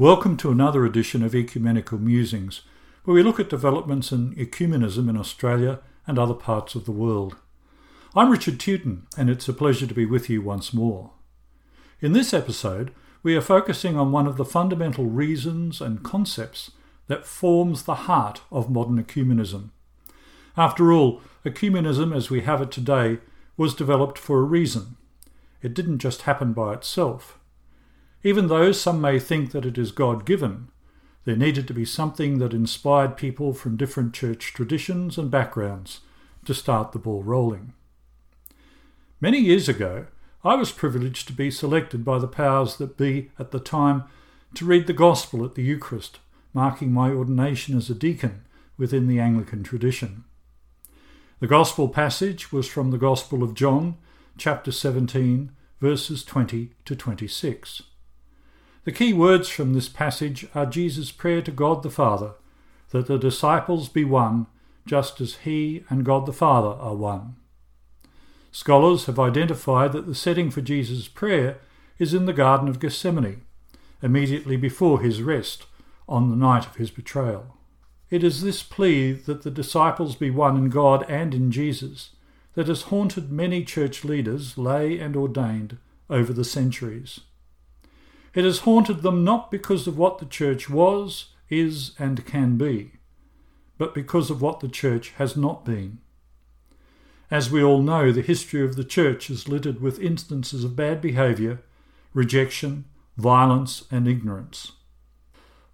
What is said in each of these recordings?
Welcome to another edition of Ecumenical Musings, where we look at developments in ecumenism in Australia and other parts of the world. I'm Richard Tewton, and it's a pleasure to be with you once more. In this episode, we are focusing on one of the fundamental reasons and concepts that forms the heart of modern ecumenism. After all, ecumenism as we have it today was developed for a reason. It didn't just happen by itself. Even though some may think that it is God given, there needed to be something that inspired people from different church traditions and backgrounds to start the ball rolling. Many years ago, I was privileged to be selected by the powers that be at the time to read the Gospel at the Eucharist, marking my ordination as a deacon within the Anglican tradition. The Gospel passage was from the Gospel of John, chapter 17, verses 20 to 26. The key words from this passage are Jesus' prayer to God the Father that the disciples be one just as he and God the Father are one. Scholars have identified that the setting for Jesus' prayer is in the Garden of Gethsemane, immediately before his rest on the night of his betrayal. It is this plea that the disciples be one in God and in Jesus that has haunted many church leaders, lay and ordained, over the centuries. It has haunted them not because of what the church was, is, and can be, but because of what the church has not been. As we all know, the history of the church is littered with instances of bad behaviour, rejection, violence, and ignorance.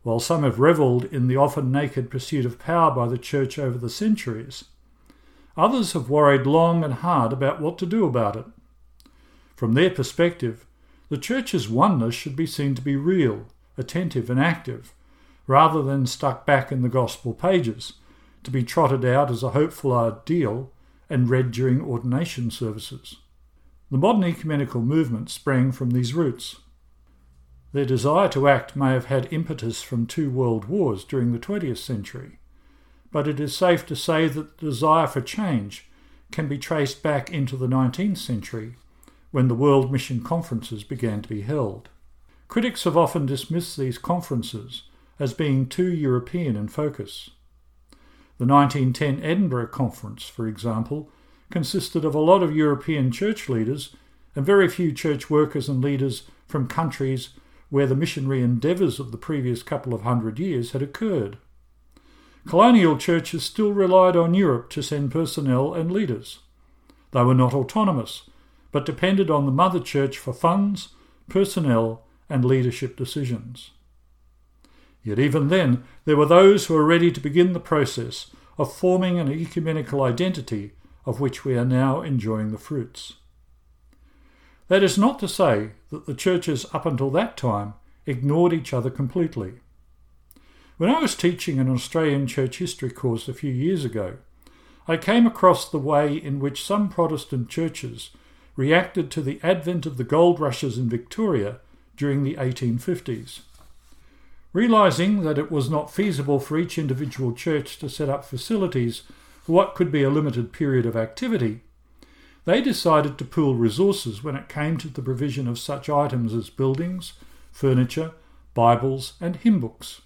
While some have revelled in the often naked pursuit of power by the church over the centuries, others have worried long and hard about what to do about it. From their perspective, the Church's oneness should be seen to be real, attentive, and active, rather than stuck back in the Gospel pages, to be trotted out as a hopeful ideal and read during ordination services. The modern ecumenical movement sprang from these roots. Their desire to act may have had impetus from two world wars during the 20th century, but it is safe to say that the desire for change can be traced back into the 19th century when the World Mission Conferences began to be held. Critics have often dismissed these conferences as being too European in focus. The 1910 Edinburgh Conference, for example, consisted of a lot of European church leaders and very few church workers and leaders from countries where the missionary endeavours of the previous couple of hundred years had occurred. Colonial churches still relied on Europe to send personnel and leaders. They were not autonomous, but depended on the Mother Church for funds, personnel, and leadership decisions. Yet even then, there were those who were ready to begin the process of forming an ecumenical identity of which we are now enjoying the fruits. That is not to say that the churches up until that time ignored each other completely. When I was teaching an Australian church history course a few years ago, I came across the way in which some Protestant churches reacted to the advent of the gold rushes in Victoria during the 1850s. Realising that it was not feasible for each individual church to set up facilities for what could be a limited period of activity, they decided to pool resources when it came to the provision of such items as buildings, furniture, Bibles, and hymn books.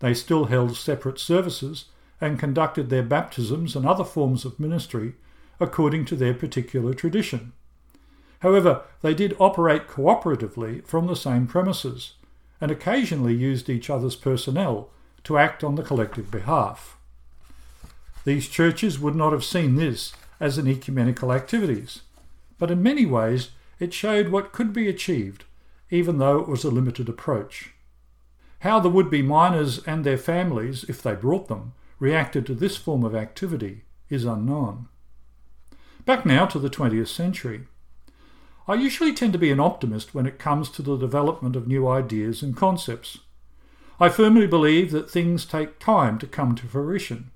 They still held separate services and conducted their baptisms and other forms of ministry according to their particular tradition. However, they did operate cooperatively from the same premises and occasionally used each other's personnel to act on the collective behalf. These churches would not have seen this as an ecumenical activities, but in many ways it showed what could be achieved, even though it was a limited approach. How the would be miners and their families, if they brought them, reacted to this form of activity is unknown. Back now to the 20th century. I usually tend to be an optimist when it comes to the development of new ideas and concepts. I firmly believe that things take time to come to fruition.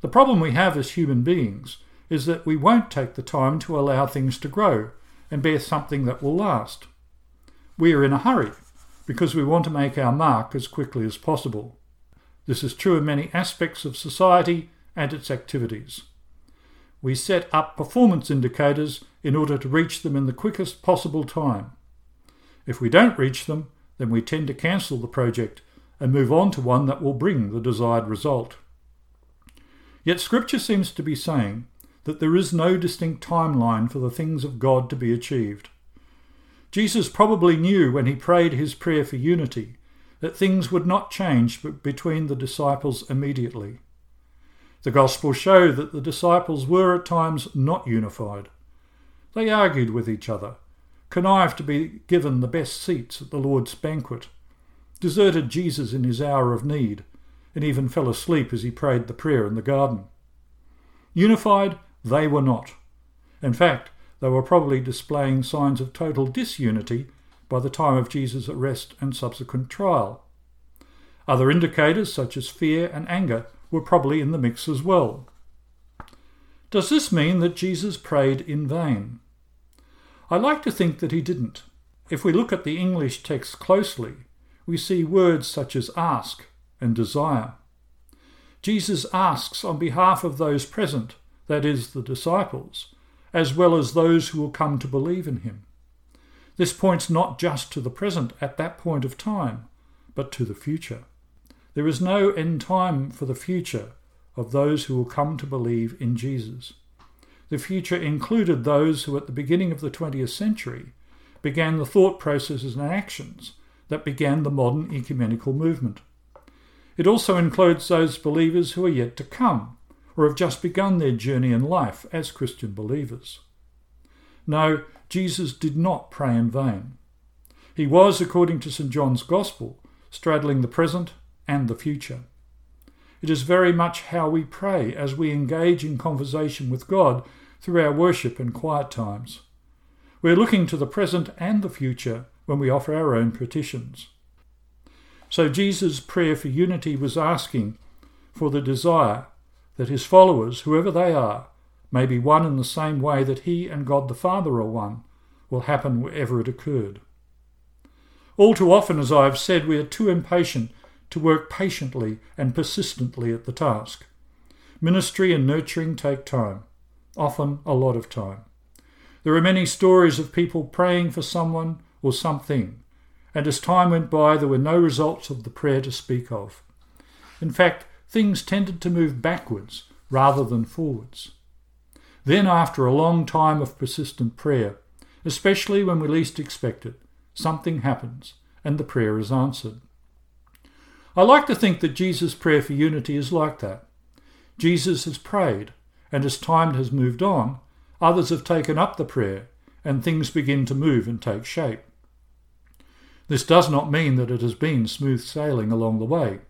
The problem we have as human beings is that we won't take the time to allow things to grow and bear something that will last. We are in a hurry because we want to make our mark as quickly as possible. This is true in many aspects of society and its activities we set up performance indicators in order to reach them in the quickest possible time. If we don't reach them, then we tend to cancel the project and move on to one that will bring the desired result. Yet Scripture seems to be saying that there is no distinct timeline for the things of God to be achieved. Jesus probably knew when he prayed his prayer for unity that things would not change between the disciples immediately. The Gospels show that the disciples were at times not unified. They argued with each other, connived to be given the best seats at the Lord's banquet, deserted Jesus in his hour of need, and even fell asleep as he prayed the prayer in the garden. Unified, they were not. In fact, they were probably displaying signs of total disunity by the time of Jesus' arrest and subsequent trial. Other indicators, such as fear and anger, were probably in the mix as well. Does this mean that Jesus prayed in vain? I like to think that he didn't. If we look at the English text closely, we see words such as ask and desire. Jesus asks on behalf of those present, that is, the disciples, as well as those who will come to believe in him. This points not just to the present at that point of time, but to the future. There is no end time for the future of those who will come to believe in Jesus. The future included those who, at the beginning of the 20th century, began the thought processes and actions that began the modern ecumenical movement. It also includes those believers who are yet to come or have just begun their journey in life as Christian believers. No, Jesus did not pray in vain. He was, according to St. John's Gospel, straddling the present and the future. It is very much how we pray as we engage in conversation with God through our worship and quiet times. We're looking to the present and the future when we offer our own petitions. So Jesus' prayer for unity was asking for the desire that his followers, whoever they are, may be one in the same way that he and God the Father are one, will happen wherever it occurred. All too often, as I have said, we are too impatient to work patiently and persistently at the task. Ministry and nurturing take time, often a lot of time. There are many stories of people praying for someone or something, and as time went by, there were no results of the prayer to speak of. In fact, things tended to move backwards rather than forwards. Then, after a long time of persistent prayer, especially when we least expect it, something happens and the prayer is answered. I like to think that Jesus' prayer for unity is like that. Jesus has prayed, and as time has moved on, others have taken up the prayer, and things begin to move and take shape. This does not mean that it has been smooth sailing along the way.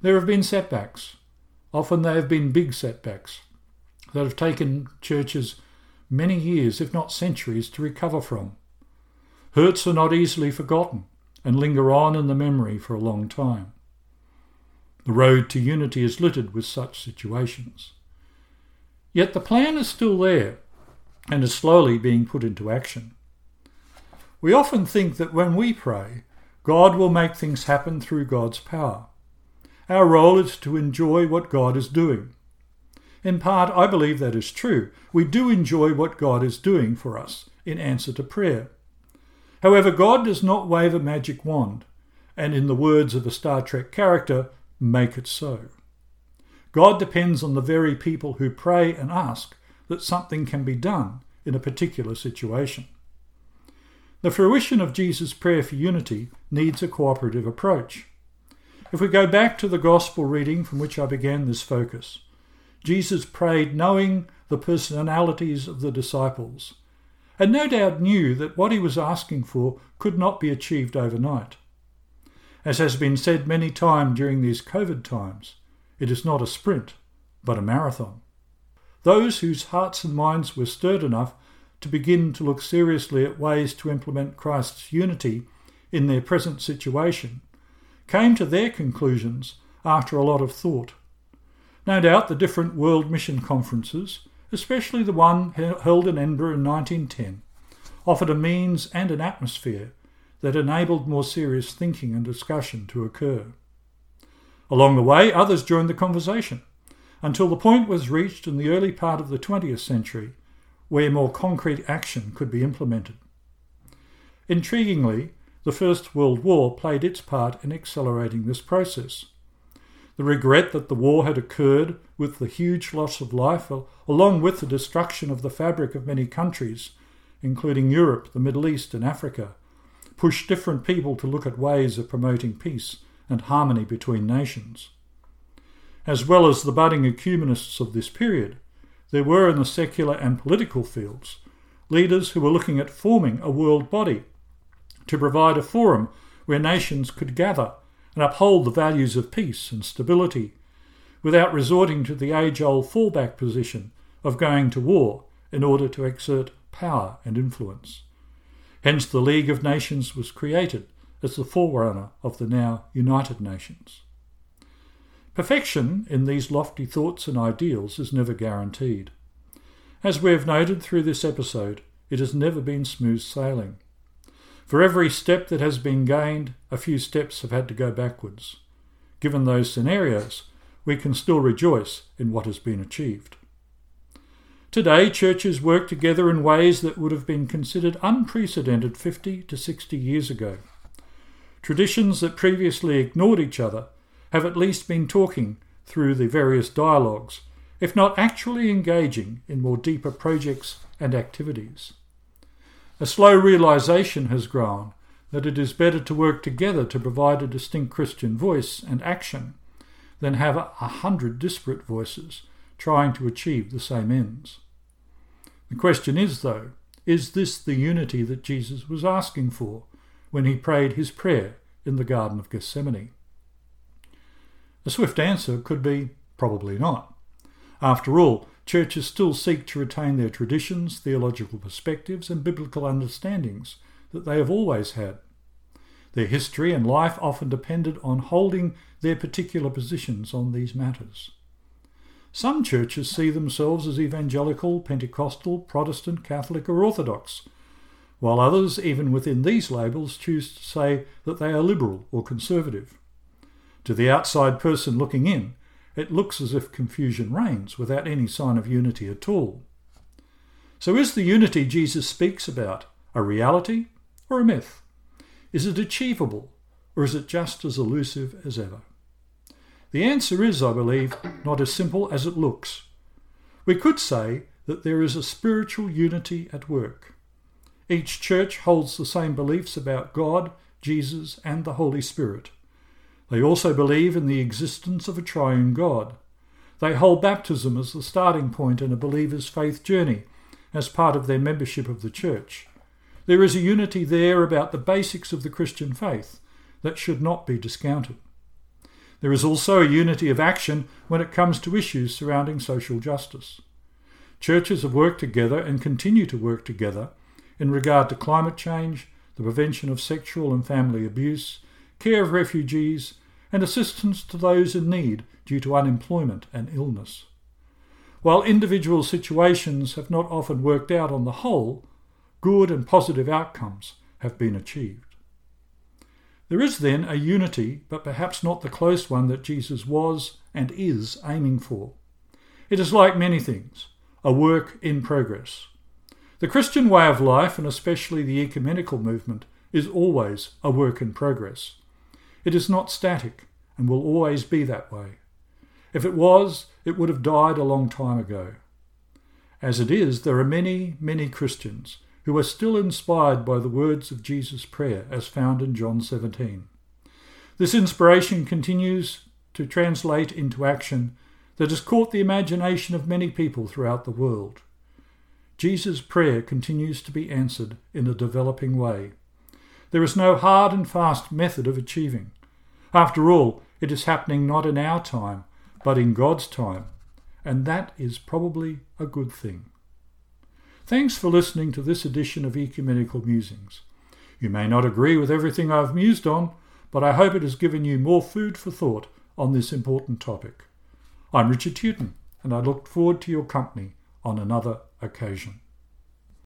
There have been setbacks. Often they have been big setbacks that have taken churches many years, if not centuries, to recover from. Hurts are not easily forgotten and linger on in the memory for a long time. The road to unity is littered with such situations. Yet the plan is still there and is slowly being put into action. We often think that when we pray, God will make things happen through God's power. Our role is to enjoy what God is doing. In part, I believe that is true. We do enjoy what God is doing for us in answer to prayer. However, God does not wave a magic wand, and in the words of a Star Trek character, make it so. God depends on the very people who pray and ask that something can be done in a particular situation. The fruition of Jesus' prayer for unity needs a cooperative approach. If we go back to the Gospel reading from which I began this focus, Jesus prayed knowing the personalities of the disciples, and no doubt knew that what he was asking for could not be achieved overnight. As has been said many times during these COVID times, it is not a sprint, but a marathon. Those whose hearts and minds were stirred enough to begin to look seriously at ways to implement Christ's unity in their present situation came to their conclusions after a lot of thought. No doubt the different World Mission Conferences, especially the one held in Edinburgh in 1910, offered a means and an atmosphere that enabled more serious thinking and discussion to occur. Along the way, others joined the conversation until the point was reached in the early part of the 20th century where more concrete action could be implemented. Intriguingly, the First World War played its part in accelerating this process. The regret that the war had occurred with the huge loss of life, along with the destruction of the fabric of many countries, including Europe, the Middle East, and Africa, pushed different people to look at ways of promoting peace and harmony between nations. As well as the budding ecumenists of this period, there were in the secular and political fields leaders who were looking at forming a world body to provide a forum where nations could gather and uphold the values of peace and stability without resorting to the age old fallback position of going to war in order to exert power and influence. Hence, the League of Nations was created as the forerunner of the now United Nations. Perfection in these lofty thoughts and ideals is never guaranteed. As we have noted through this episode, it has never been smooth sailing. For every step that has been gained, a few steps have had to go backwards. Given those scenarios, we can still rejoice in what has been achieved. Today, churches work together in ways that would have been considered unprecedented 50 to 60 years ago. Traditions that previously ignored each other have at least been talking through the various dialogues, if not actually engaging in more deeper projects and activities. A slow realization has grown that it is better to work together to provide a distinct Christian voice and action than have a hundred disparate voices trying to achieve the same ends. The question is, though, is this the unity that Jesus was asking for when he prayed his prayer in the Garden of Gethsemane? A swift answer could be probably not. After all, churches still seek to retain their traditions, theological perspectives, and biblical understandings that they have always had. Their history and life often depended on holding their particular positions on these matters. Some churches see themselves as evangelical, Pentecostal, Protestant, Catholic, or Orthodox, while others, even within these labels, choose to say that they are liberal or conservative. To the outside person looking in, it looks as if confusion reigns without any sign of unity at all. So, is the unity Jesus speaks about a reality or a myth? Is it achievable or is it just as elusive as ever? The answer is, I believe, not as simple as it looks. We could say that there is a spiritual unity at work. Each church holds the same beliefs about God, Jesus, and the Holy Spirit. They also believe in the existence of a triune God. They hold baptism as the starting point in a believer's faith journey as part of their membership of the church. There is a unity there about the basics of the Christian faith that should not be discounted. There is also a unity of action when it comes to issues surrounding social justice. Churches have worked together and continue to work together in regard to climate change, the prevention of sexual and family abuse, care of refugees, and assistance to those in need due to unemployment and illness. While individual situations have not often worked out on the whole, good and positive outcomes have been achieved. There is then a unity, but perhaps not the close one that Jesus was and is aiming for. It is like many things, a work in progress. The Christian way of life, and especially the ecumenical movement, is always a work in progress. It is not static and will always be that way. If it was, it would have died a long time ago. As it is, there are many, many Christians who are still inspired by the words of Jesus' prayer as found in John 17. This inspiration continues to translate into action that has caught the imagination of many people throughout the world. Jesus' prayer continues to be answered in a developing way. There is no hard and fast method of achieving. After all, it is happening not in our time, but in God's time, and that is probably a good thing. Thanks for listening to this edition of Ecumenical Musings. You may not agree with everything I've mused on, but I hope it has given you more food for thought on this important topic. I'm Richard Tewton, and I look forward to your company on another occasion.